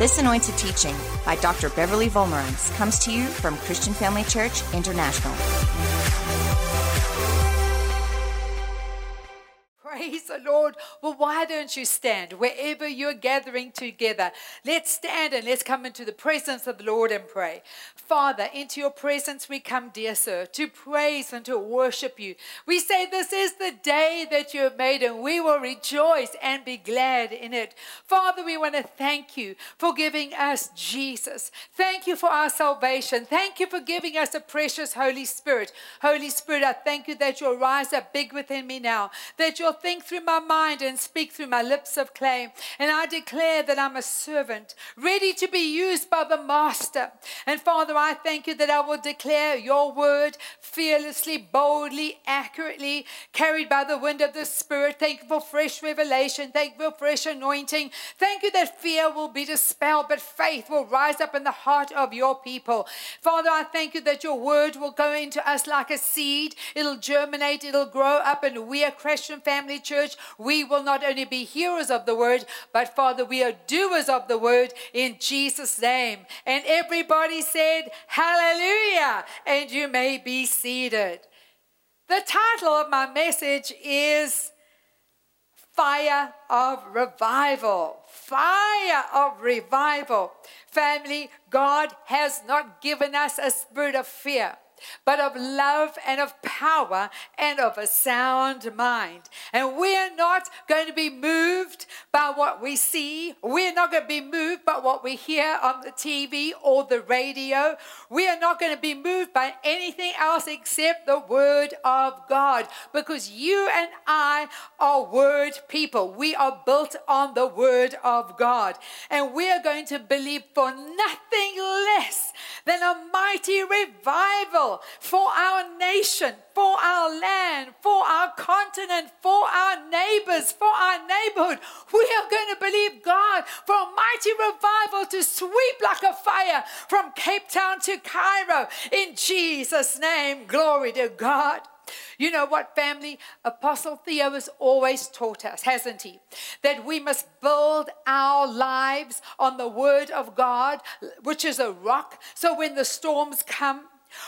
This anointed teaching by Dr. Beverly Wolmarans comes to you from Christian Family Church International. Praise the Lord. Well, why don't you stand wherever you're gathering together? Let's stand and let's come into the presence of the Lord and pray. Father, into your presence we come, dear sir, to praise and to worship you. We say this is the day that you have made, and we will rejoice and be glad in it. Father, we want to thank you for giving us Jesus. Thank you for our salvation. Thank you for giving us a precious Holy Spirit. Holy Spirit, I thank you that you'll rise up big within me now, that you'll think through my mind and speak through my lips of clay. And I declare that I'm a servant, ready to be used by the Master. And Father, I thank you that I will declare your word fearlessly, boldly, accurately, carried by the wind of the Spirit. Thank you for fresh revelation. Thank you for fresh anointing. Thank you that fear will be dispelled, but faith will rise up in the heart of your people. Father, I thank you that your word will go into us like a seed. It'll germinate, it'll grow up, and we, a Christian Family Church, we will not only be hearers of the word, but Father, we are doers of the word in Jesus' name. And everybody said, Hallelujah. And you may be seated. The title of my message is Fire of Revival. Fire of Revival. Family, God has not given us a spirit of fear but of love and of power and of a sound mind. And we're not going to be moved by what we see. We're not going to be moved by what we hear on the TV or the radio. We are not going to be moved by anything else except the Word of God because you and I are Word people. We are built on the Word of God. And we are going to believe for nothing less than a mighty revival for our nation, for our land, for our continent, for our neighbors, for our neighborhood. We are going to believe God for a mighty revival to sweep like a fire from Cape Town to Cairo. In Jesus' name, glory to God. You know what, family? Apostle Theo has always taught us, hasn't he? That we must build our lives on the Word of God, which is a rock. So when the storms come,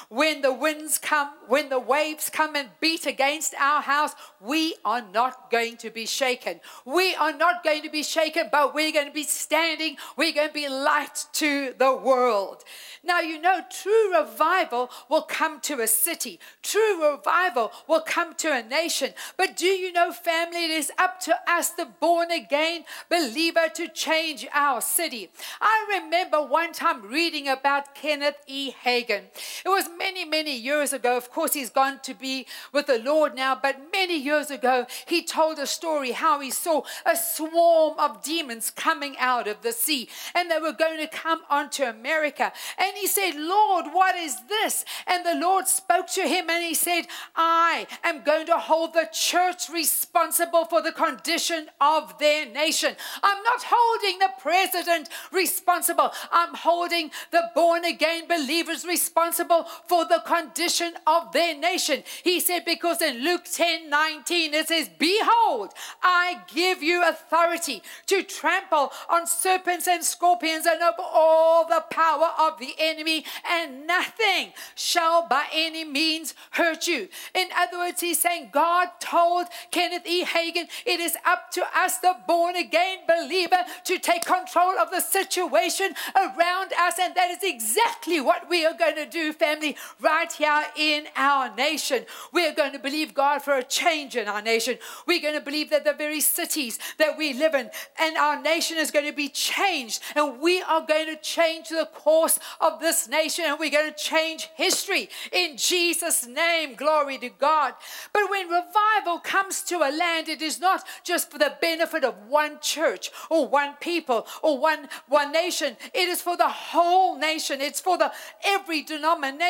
when the winds come, when the waves come and beat against our house, we are not going to be shaken. We are not going to be shaken, but we're going to be standing. We're going to be light to the world. Now, you know, true revival will come to a city, true revival will come to a nation. But do you know, family, it is up to us, the born again believer, to change our city. I remember one time reading about Kenneth E. Hagin. It was many, many years ago. Of course, he's gone to be with the Lord now, but many years ago, he told a story how he saw a swarm of demons coming out of the sea and they were going to come onto America. And he said, Lord, what is this? And the Lord spoke to him and he said, I am going to hold the church responsible for the condition of their nation. I'm not holding the president responsible. I'm holding the born again believers responsible for the condition of their nation. He said, because in Luke 10 19, it says, Behold, I give you authority to trample on serpents and scorpions and of all the power of the enemy, and nothing shall by any means hurt you. In other words, he's saying God told Kenneth E. Hagin, it is up to us, the born again believer, to take control of the situation around us. And that is exactly what we are going to do, family, right here in our nation. We are going to believe God for a change in our nation. We're going to believe that the very cities that we live in and our nation is going to be changed. And we are going to change the course of of this nation and we're going to change history in Jesus' name. Glory to God. But when revival comes to a land, it is not just for the benefit of one church or one people or one, one nation. It is for the whole nation. It's for the every denomination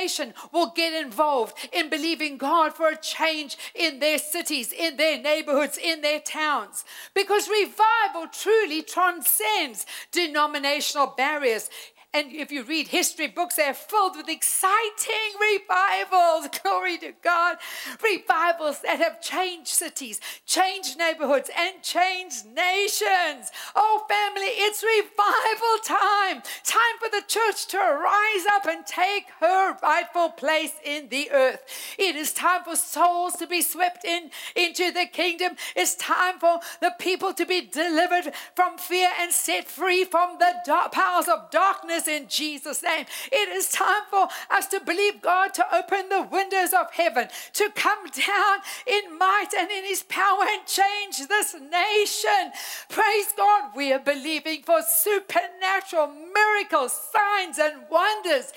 will get involved in believing God for a change in their cities, in their neighborhoods, in their towns. Because revival truly transcends denominational barriers. And if you read history books, they're filled with exciting revivals. Glory to God. Revivals that have changed cities, changed neighborhoods, and changed nations. Oh, family, it's revival time. Time for the church to rise up and take her rightful place in the earth. It is time for souls to be swept in into the kingdom. It's time for the people to be delivered from fear and set free from the dark powers of darkness in Jesus' name. It is time for us to believe God to open the windows of heaven, to come down in might and in his power and change this nation. Praise God. We are believing for supernatural miracles, signs, and wonders.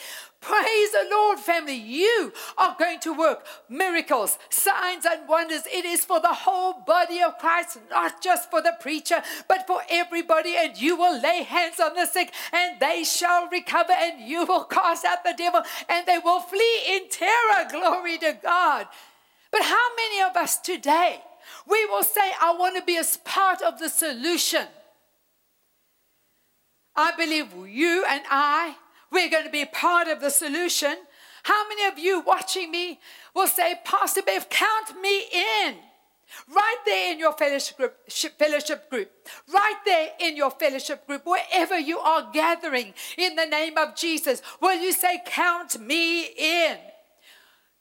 Praise the Lord, family. You are going to work miracles, signs, and wonders. It is for the whole body of Christ, not just for the preacher, but for everybody. And you will lay hands on the sick, and they shall recover, and you will cast out the devil, and they will flee in terror. Glory to God. But how many of us today, we will say, I want to be a part of the solution? I believe you and I we're going to be part of the solution. How many of you watching me will say, Pastor Bev, count me in? Right there in your fellowship group, fellowship group, right there in your fellowship group, wherever you are gathering in the name of Jesus, will you say, Count me in?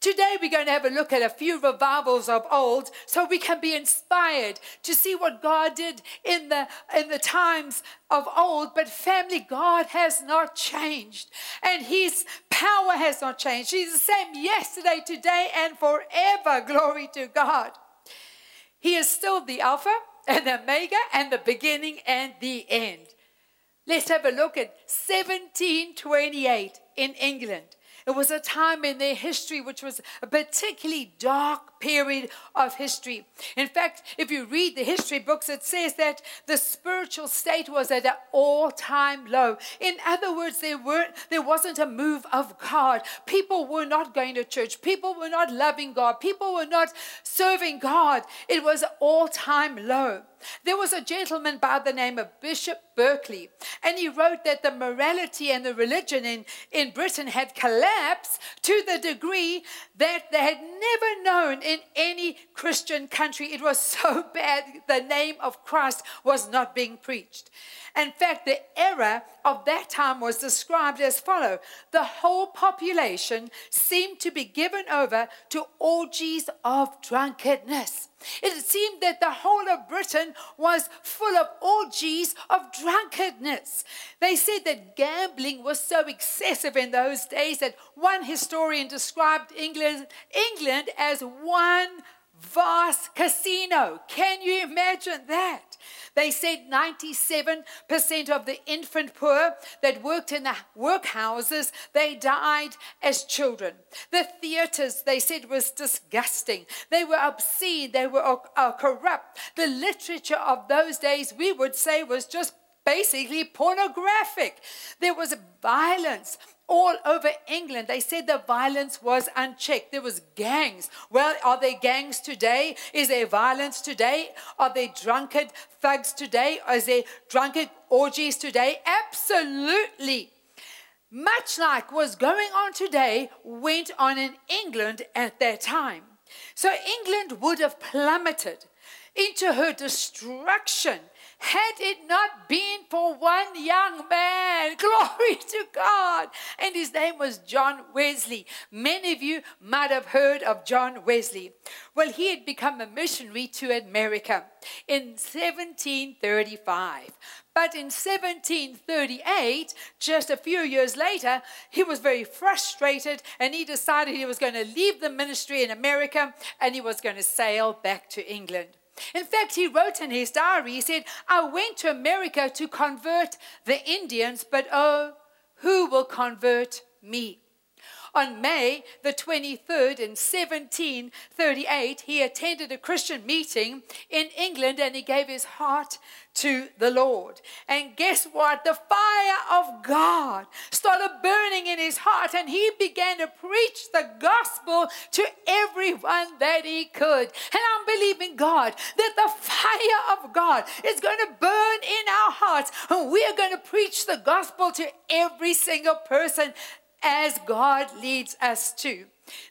Today, we're going to have a look at a few revivals of old so we can be inspired to see what God did in the, in the times of old. But, family, God has not changed, and His power has not changed. He's the same yesterday, today, and forever. Glory to God. He is still the Alpha and the Omega, and the beginning and the end. Let's have a look at 1728 in England. It was a time in their history which was a particularly dark period of history. In fact, if you read the history books, it says that the spiritual state was at an all-time low. In other words, there weren't there wasn't a move of God. People were not going to church. People were not loving God. People were not serving God. It was all-time low. There was a gentleman by the name of Bishop Berkeley, and he wrote that the morality and the religion in, in Britain had collapsed to the degree that they had never known in any Christian country. It was so bad, the name of Christ was not being preached. In fact, the era of that time was described as follow the whole population seemed to be given over to orgies of drunkenness. It seemed that the whole of Britain was full of orgies of drunkenness. They said that gambling was so excessive in those days that one historian described England, England as one vast casino. Can you imagine that? They said 97% of the infant poor that worked in the workhouses, they died as children. The theaters, they said, was disgusting. They were obscene. They were uh, uh corrupt. The literature of those days, we would say, was just basically pornographic. There was violence all over England. They said the violence was unchecked. There was gangs. Well, are there gangs today? Is there violence today? Are there drunkard thugs today? Is there drunkard orgies today? Absolutely. Much like was going on today went on in England at that time. So England would have plummeted into her destruction had it not been for one young man, glory to God, and his name was John Wesley. Many of you might have heard of John Wesley. Well, he had become a missionary to America in 1735. But in 1738, just a few years later, he was very frustrated and he decided he was going to leave the ministry in America and he was going to sail back to England. In fact, he wrote in his diary, he said, I went to America to convert the Indians, but oh, who will convert me? On May the 23rd in 1738, he attended a Christian meeting in England and he gave his heart to the Lord. And guess what? The fire of God started burning in his heart and he began to preach the gospel to everyone that he could. And I'm believing God that the fire of God is going to burn in our hearts and we are going to preach the gospel to every single person as God leads us to.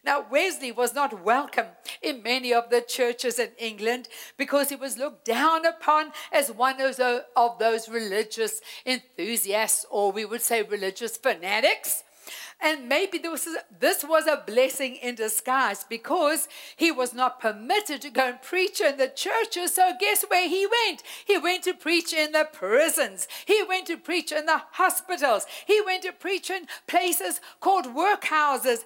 Now, Wesley was not welcome in many of the churches in England because he was looked down upon as one of those religious enthusiasts, or we would say religious fanatics. And maybe this was, this was a blessing in disguise because he was not permitted to go and preach in the churches. So, guess where he went? He went to preach in the prisons, he went to preach in the hospitals, he went to preach in places called workhouses.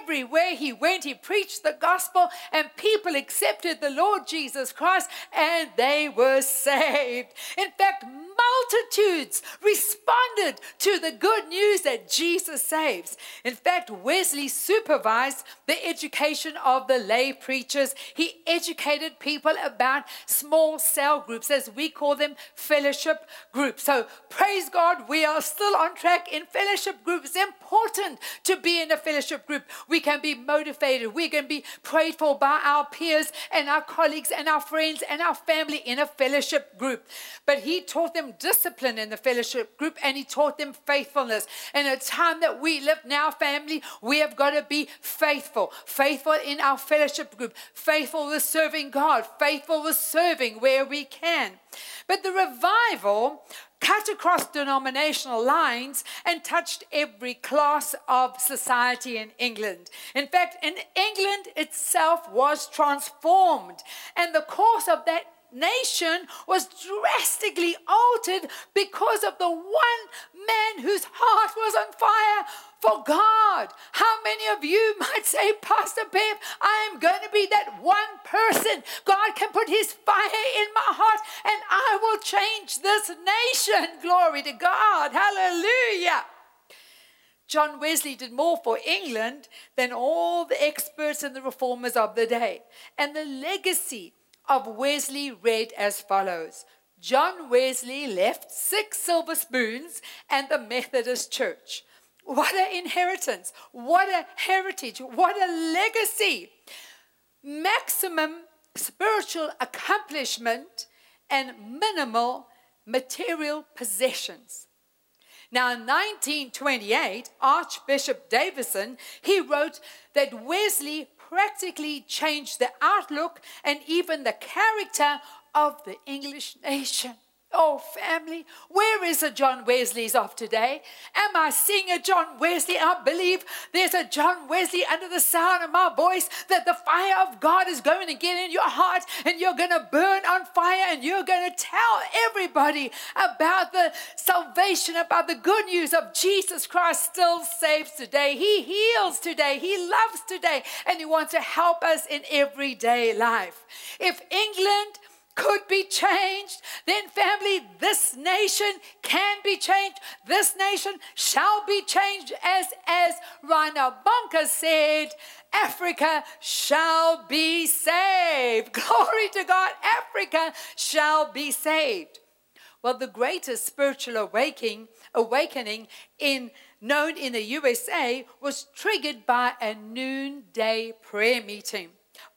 Everywhere he went, he preached the gospel, and people accepted the Lord Jesus Christ and they were saved. In fact, multitudes responded to the good news that Jesus saves. In fact, Wesley supervised the education of the lay preachers. He educated people about small cell groups, as we call them, fellowship groups. So, praise God, we are still on track in fellowship groups. It's important to be in a fellowship group. We can be motivated, we can be prayed for by our peers and our colleagues and our friends and our family in a fellowship group. But he taught them discipline in the fellowship group and he taught them faithfulness. In a time that we live now, family, we have got to be faithful. Faithful in our fellowship group, faithful with serving God, faithful with serving where we can. But the revival cut across denominational lines and touched every class of society in England. In fact, in England itself was transformed, and the course of that nation was drastically altered because of the one man whose heart was on fire for God. How many of you might say, Pastor Bev, I am going to be that one person. God can put his fire in my heart and I will change this nation. Glory to God. Hallelujah. John Wesley did more for England than all the experts and the reformers of the day. And the legacy of Wesley read as follows John Wesley left six silver spoons and the Methodist Church. What an inheritance! What a heritage! What a legacy! Maximum spiritual accomplishment and minimal material possessions. Now, in 1928, Archbishop Davidson, he wrote that Wesley practically changed the outlook and even the character of the English nation. Oh, family, where is a John Wesley's of today? Am I seeing a John Wesley? I believe there's a John Wesley under the sound of my voice that the fire of God is going to get in your heart and you're going to burn on fire and you're going to tell everybody about the salvation, about the good news of Jesus Christ still saves today. He heals today. He loves today and He wants to help us in everyday life. If England, could be changed, then family, this nation can be changed. This nation shall be changed as, as Bonnke said, Africa shall be saved. Glory to God, Africa shall be saved. Well, the greatest spiritual awakening, awakening in known in the USA was triggered by a noonday prayer meeting.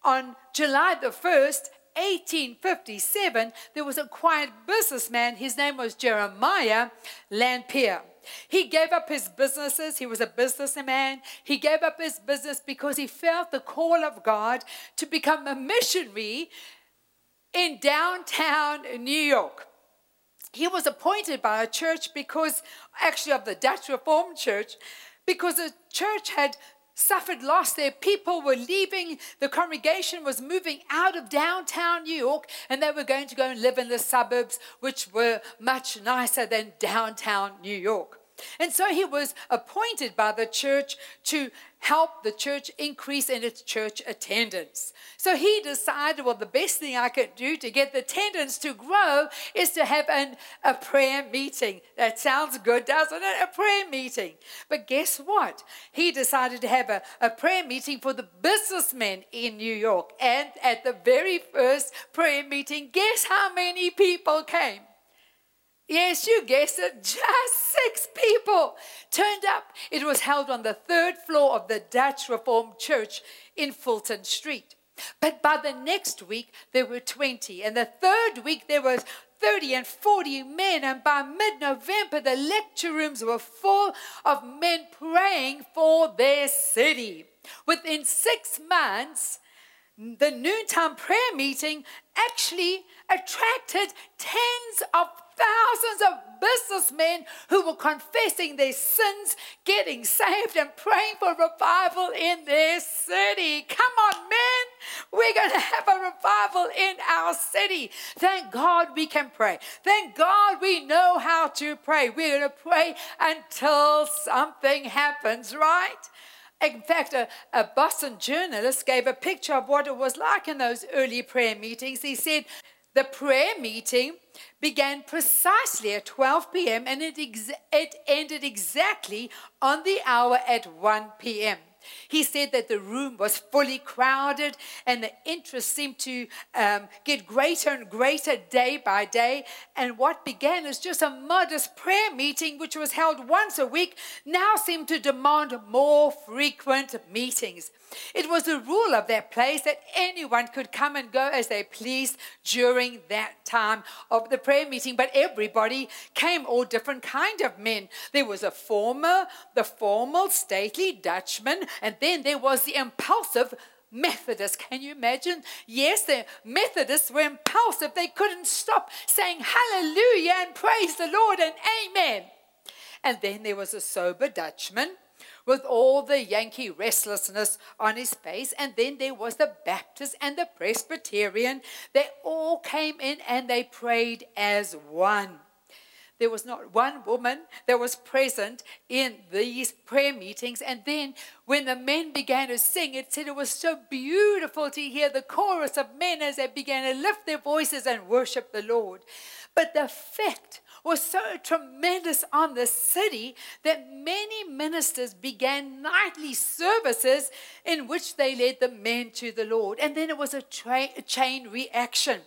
On July the 1st, 1857, there was a quiet businessman. His name was Jeremiah Lanphier. He gave up his businesses. He was a businessman. He gave up his business because he felt the call of God to become a missionary in downtown New York. He was appointed by a church because, actually, of the Dutch Reformed Church, because the church had suffered loss. Their people were leaving. The congregation was moving out of downtown New York and they were going to go and live in the suburbs, which were much nicer than downtown New York. And so he was appointed by the church to help the church increase in its church attendance. So he decided, well, the best thing I could do to get the attendance to grow is to have an, a prayer meeting. That sounds good, doesn't it? A prayer meeting. But guess what? He decided to have a, a prayer meeting for the businessmen in New York. And at the very first prayer meeting, guess how many people came? Yes, you guessed it, just six people turned up. It was held on the third floor of the Dutch Reformed Church in Fulton Street. But by the next week, there were 20. And the third week, there was 30 and 40 men. And by mid November, the lecture rooms were full of men praying for their city. Within six months, the noontime prayer meeting actually attracted tens of thousands of businessmen who were confessing their sins, getting saved, and praying for revival in their city. Come on, men. We're going to have a revival in our city. Thank God we can pray. Thank God we know how to pray. We're going to pray until something happens, right? In fact, a, a, Boston journalist gave a picture of what it was like in those early prayer meetings. He said the prayer meeting began precisely at 12 p.m. and it, ex- it ended exactly on the hour at 1 p.m. He said that the room was fully crowded and the interest seemed to um, get greater and greater day by day. And what began as just a modest prayer meeting, which was held once a week, now seemed to demand more frequent meetings. It was the rule of that place that anyone could come and go as they pleased during that time of the prayer meeting, but everybody came, all different kind of men. There was a former, the formal, stately Dutchman, and then there was the impulsive Methodists. Can you imagine? Yes, the Methodists were impulsive. They couldn't stop saying hallelujah and praise the Lord and amen. And then there was a sober Dutchman with all the Yankee restlessness on his face. And then there was the Baptist and the Presbyterian. They all came in and they prayed as one. There was not one woman that was present in these prayer meetings. And then when the men began to sing, it said it was so beautiful to hear the chorus of men as they began to lift their voices and worship the Lord. But the effect was so tremendous on the city that many ministers began nightly services in which they led the men to the Lord. And then it was a, tra- a chain reaction.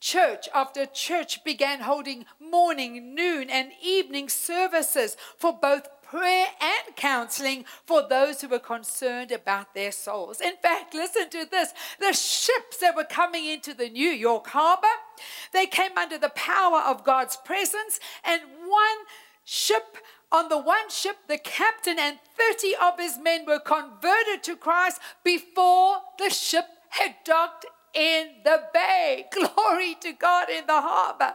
Church after church began holding morning, noon, and evening services for both prayer and counseling for those who were concerned about their souls. In fact, listen to this the ships that were coming into the New York harbor, they came under the power of God's presence, and one ship on the one ship, the captain and 30 of his men were converted to Christ before the ship had docked in the bay. Glory to God in the harbor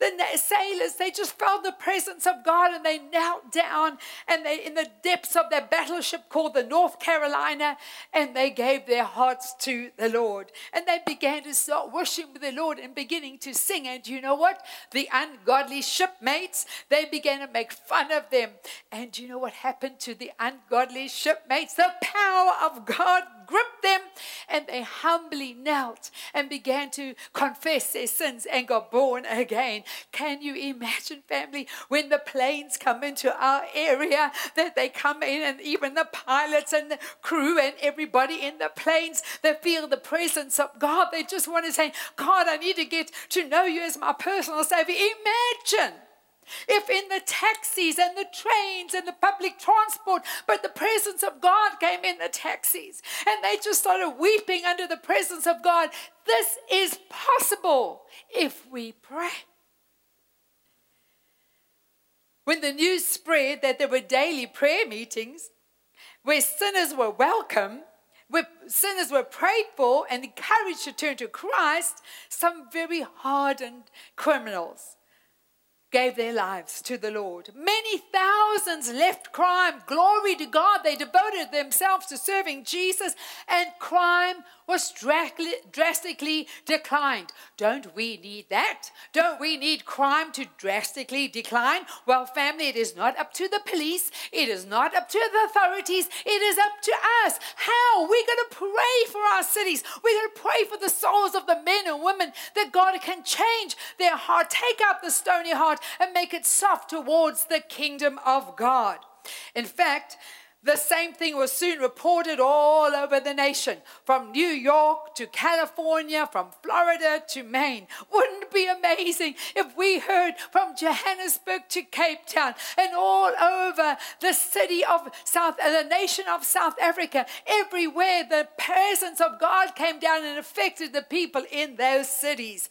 the sailors, they just felt the presence of God and they knelt down and they in the depths of their battleship called the North Carolina and they gave their hearts to the Lord. And they began to start worshiping the Lord and beginning to sing. And you know what? The ungodly shipmates, they began to make fun of them. And you know what happened to the ungodly shipmates? The power of God gripped them and they humbly knelt and began to confess their sins and got born again. Can you imagine, family, when the planes come into our area, that they come in and even the pilots and the crew and everybody in the planes, they feel the presence of God. They just want to say, God, I need to get to know you as my personal Savior. Imagine if in the taxis and the trains and the public transport, but the presence of God came in the taxis and they just started weeping under the presence of God. This is possible if we pray. When the news spread that there were daily prayer meetings where sinners were welcome, where sinners were prayed for and encouraged to turn to Christ, some very hardened criminals gave their lives to the Lord. Many thousands left crime. Glory to God. They devoted themselves to serving Jesus, and crime was drastically declined. Don't we need that? Don't we need crime to drastically decline? Well, family, it is not up to the police, it is not up to the authorities, it is up to us. How? We're going to pray for our cities. We're going to pray for the souls of the men and women that God can change their heart, take out the stony heart, and make it soft towards the kingdom of God. In fact, the same thing was soon reported all over the nation, from New York to California, from Florida to Maine. Wouldn't it be amazing if we heard from Johannesburg to Cape Town and all over the city of South, the nation of South Africa, everywhere the presence of God came down and affected the people in those cities.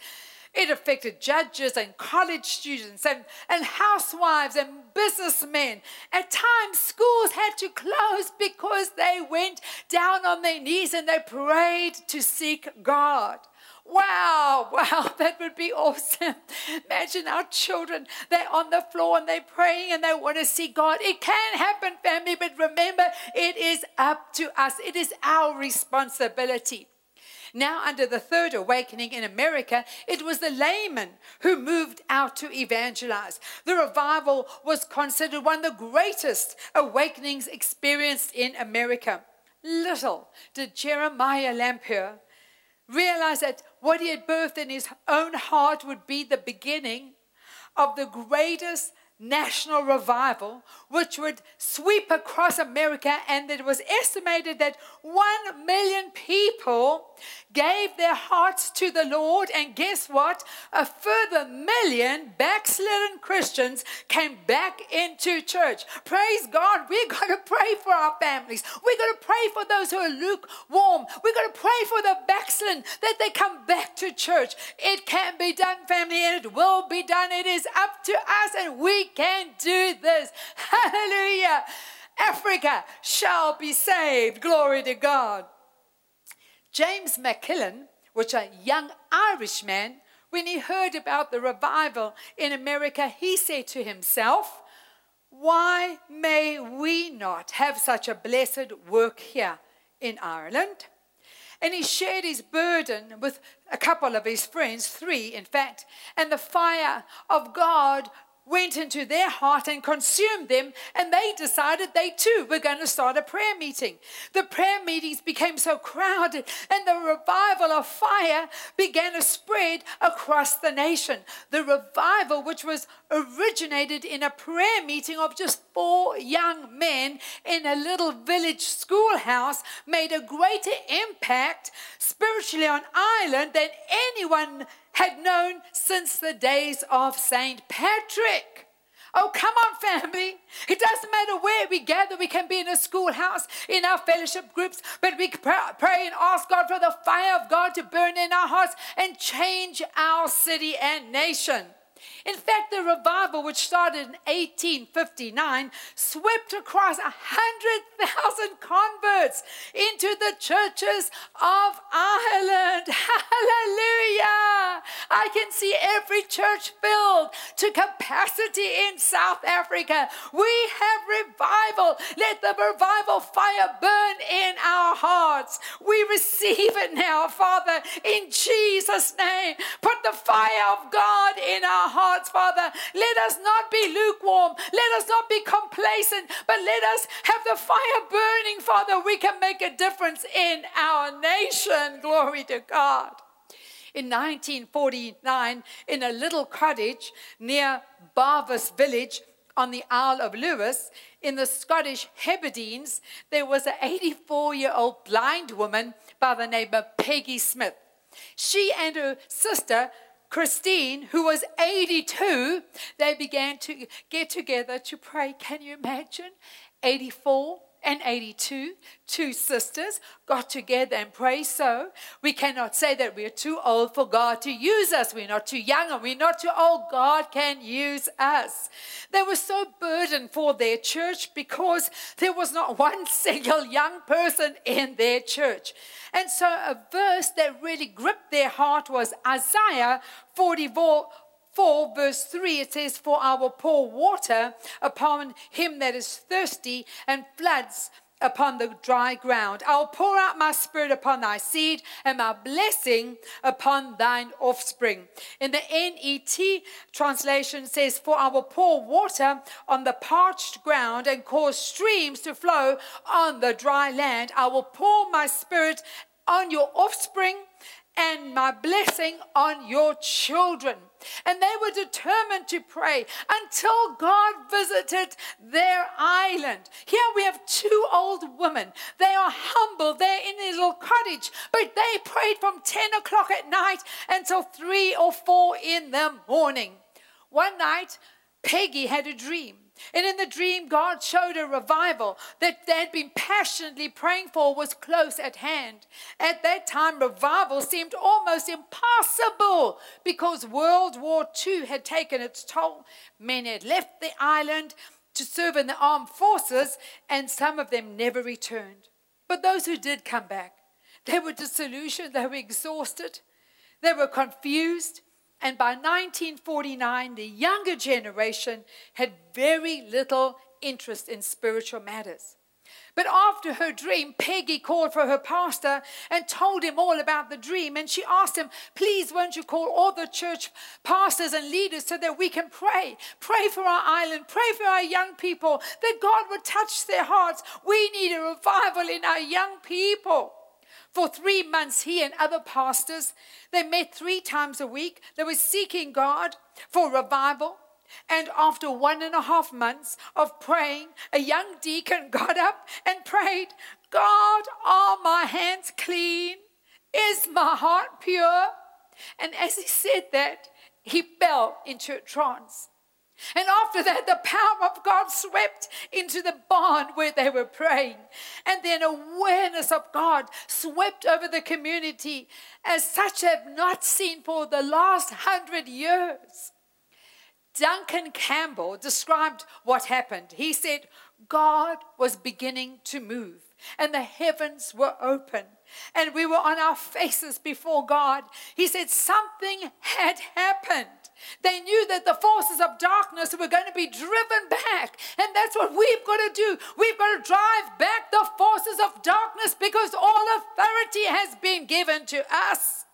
It affected judges and college students and, and housewives and businessmen. At times, schools had to close because they went down on their knees and they prayed to seek God. Wow, wow, that would be awesome. Imagine our children, they're on the floor and they're praying and they want to see God. It can happen, family, but remember, it is up to us, it is our responsibility. Now, under the third awakening in America, it was the laymen who moved out to evangelize. The revival was considered one of the greatest awakenings experienced in America. Little did Jeremiah Lanphier realize that what he had birthed in his own heart would be the beginning of the greatest national revival which would sweep across America, and it was estimated that one million people gave their hearts to the Lord. And guess what? A further million backslidden Christians came back into church. Praise God. We're going to pray for our families. We're going to pray for those who are lukewarm. We're going to pray for the backslidden that they come back to church. It can be done, family, and it will be done. It is up to us, and we can do this. Hallelujah. Africa shall be saved. Glory to God. James Macmillan, which a young Irishman, when he heard about the revival in America, he said to himself, Why may we not have such a blessed work here in Ireland? And he shared his burden with a couple of his friends, three in fact, and the fire of God went into their heart and consumed them, and they decided they too were going to start a prayer meeting. The prayer meetings became so crowded, and the revival of fire began to spread across the nation. The revival, which was originated in a prayer meeting of just four young men in a little village schoolhouse, made a greater impact spiritually on Ireland than anyone had known since the days of St. Patrick. Oh, come on, family. It doesn't matter where we gather. We can be in a schoolhouse, in our fellowship groups, but we pray and ask God for the fire of God to burn in our hearts and change our city and nation. In fact, the revival, which started in 1859, swept across 100,000 converts into the churches of Ireland. I can see every church filled to capacity in South Africa. We have revival. Let the revival fire burn in our hearts. We receive it now, Father, in Jesus' name. Put the fire of God in our hearts, Father. Let us not be lukewarm. Let us not be complacent, but let us have the fire burning, Father. We can make a difference in our nation. Glory to God. In 1949, in a little cottage near Barvas village on the Isle of Lewis, in the Scottish Hebrides, there was an 84 year old blind woman by the name of Peggy Smith. She and her sister Christine, who was 82, they began to get together to pray. Can you imagine? 84 and 82, two sisters got together and prayed. So we cannot say that we're too old for God to use us. We're not too young and we're not too old. God can use us. They were so burdened for their church because there was not one single young person in their church. And so a verse that really gripped their heart was Isaiah 44. 4, verse 3, it says, For I will pour water upon him that is thirsty and floods upon the dry ground. I'll pour out my spirit upon thy seed and my blessing upon thine offspring. In the NET translation says, For I will pour water on the parched ground and cause streams to flow on the dry land. I will pour my spirit on your offspring and my blessing on your children. And they were determined to pray until God visited their island. Here we have two old women. They are humble. They're in a little cottage, but they prayed from 10 o'clock at night until 3 or 4 in the morning. One night, Peggy had a dream And in the dream, God showed a revival that they had been passionately praying for was close at hand. At that time, revival seemed almost impossible because World War II had taken its toll. Many had left the island to serve in the armed forces, and some of them never returned. But those who did come back, they were disillusioned, they were exhausted, they were confused, and by 1949, the younger generation had very little interest in spiritual matters. But after her dream, Peggy called for her pastor and told him all about the dream. And she asked him, Please, won't you call all the church pastors and leaders so that we can pray? Pray for our island, pray for our young people, that God would touch their hearts. We need a revival in our young people. For three months, he and other pastors, they met three times a week. They were seeking God for revival. And after one and a half months of praying, a young deacon got up and prayed, God, are my hands clean? Is my heart pure? And as he said that, he fell into a trance. And after that, the power of God swept into the barn where they were praying. And then awareness of God swept over the community as such have not seen for the last hundred years. Duncan Campbell described what happened. He said, God was beginning to move, and the heavens were open, and we were on our faces before God. He said, Something had happened. They knew that the forces of darkness were going to be driven back. And that's what we've got to do. We've got to drive back the forces of darkness because all authority has been given to us.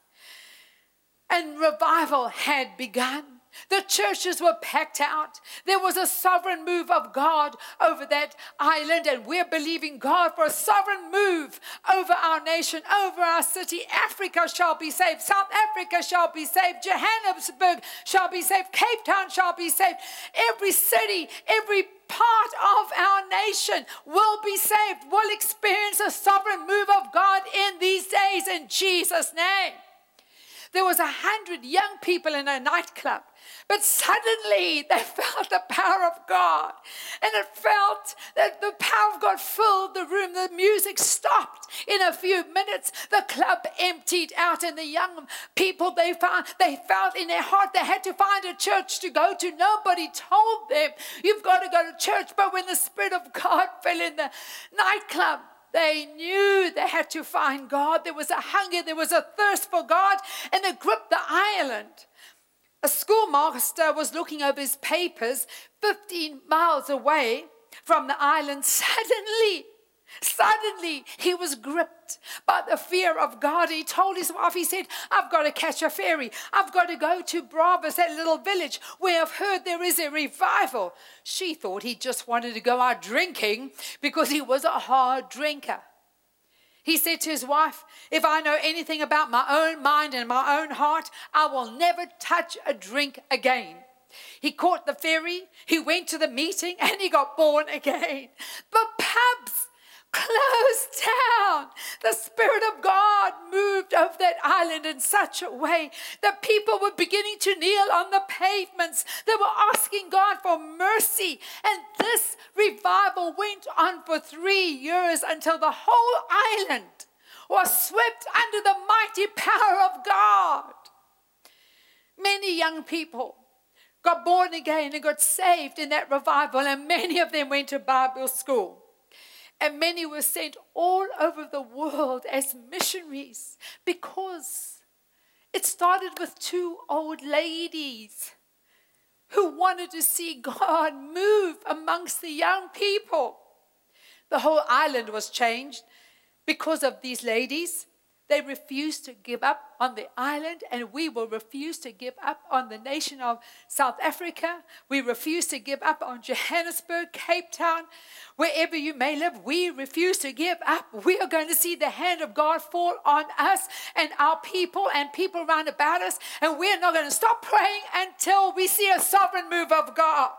And revival had begun. The churches were packed out. There was a sovereign move of God over that island, and we're believing God for a sovereign move over our nation, over our city. Africa shall be saved. South Africa shall be saved. Johannesburg shall be saved. Cape Town shall be saved. Every city, every part of our nation will be saved, will experience a sovereign move of God in these days in Jesus' name. There was a hundred young people in a nightclub but suddenly they felt the power of God. And it felt that the power of God filled the room. The music stopped in a few minutes. The club emptied out, and the young people they found they felt in their heart they had to find a church to go to. Nobody told them you've got to go to church. But when the Spirit of God fell in the nightclub, they knew they had to find God. There was a hunger, there was a thirst for God, and it gripped the island. A schoolmaster was looking over his papers 15 miles away from the island. Suddenly, suddenly, he was gripped by the fear of God. He told his wife, he said, I've got to catch a ferry. I've got to go to Barvas, that little village where I've heard there is a revival. She thought he just wanted to go out drinking because he was a hard drinker. He said to his wife, If I know anything about my own mind and my own heart, I will never touch a drink again. He caught the ferry, he went to the meeting, and he got born again. But pubs closed down. The Spirit of God moved over that island in such a way that people were beginning to kneel on the pavements. They were asking God for mercy. And this revival went on for three years until the whole island was swept under the mighty power of God. Many young people got born again and got saved in that revival, and many of them went to Bible school. And many were sent all over the world as missionaries because it started with two old ladies who wanted to see God move amongst the young people. The whole island was changed because of these ladies. They refused to give up on the island, and we will refuse to give up on the nation of South Africa. We refuse to give up on Johannesburg, Cape Town, wherever you may live. We refuse to give up. We are going to see the hand of God fall on us and our people and people around about us, and we're not going to stop praying until we see a sovereign move of God.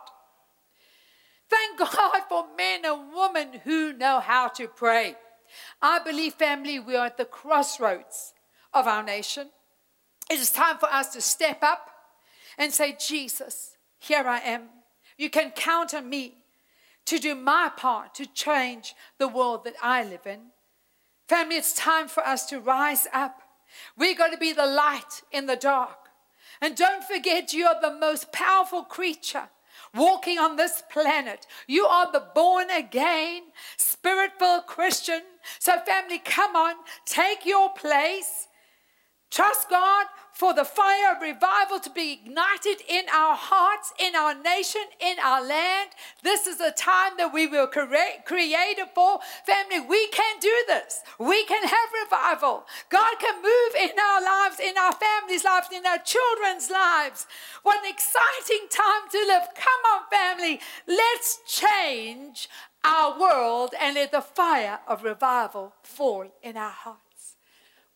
Thank God for men and women who know how to pray. I believe, family, we are at the crossroads of our nation. It is time for us to step up and say, Jesus, here I am. You can count on me to do my part to change the world that I live in. Family, it's time for us to rise up. We're going to be the light in the dark. And don't forget, you are the most powerful creature walking on this planet. You are the born again, spirit filled Christian. So, family, come on, take your place. Trust God for the fire of revival to be ignited in our hearts, in our nation, in our land. This is a time that we were create, created for. Family, we can do this. We can have revival. God can move in our lives, in our families' lives, in our children's lives. What an exciting time to live. Come on, family. Let's change our world and let the fire of revival fall in our hearts.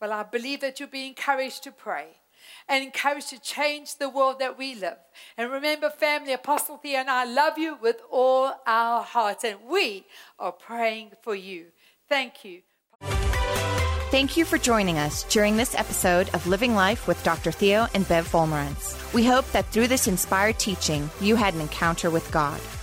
Well, I believe that you'll be encouraged to pray and encouraged to change the world that we live. And remember, family, Apostle Theo and I love you with all our hearts, and we are praying for you. Thank you. Thank you for joining us during this episode of Living Life with Dr. Theo and Bev Wolmarans. We hope that through this inspired teaching, you had an encounter with God.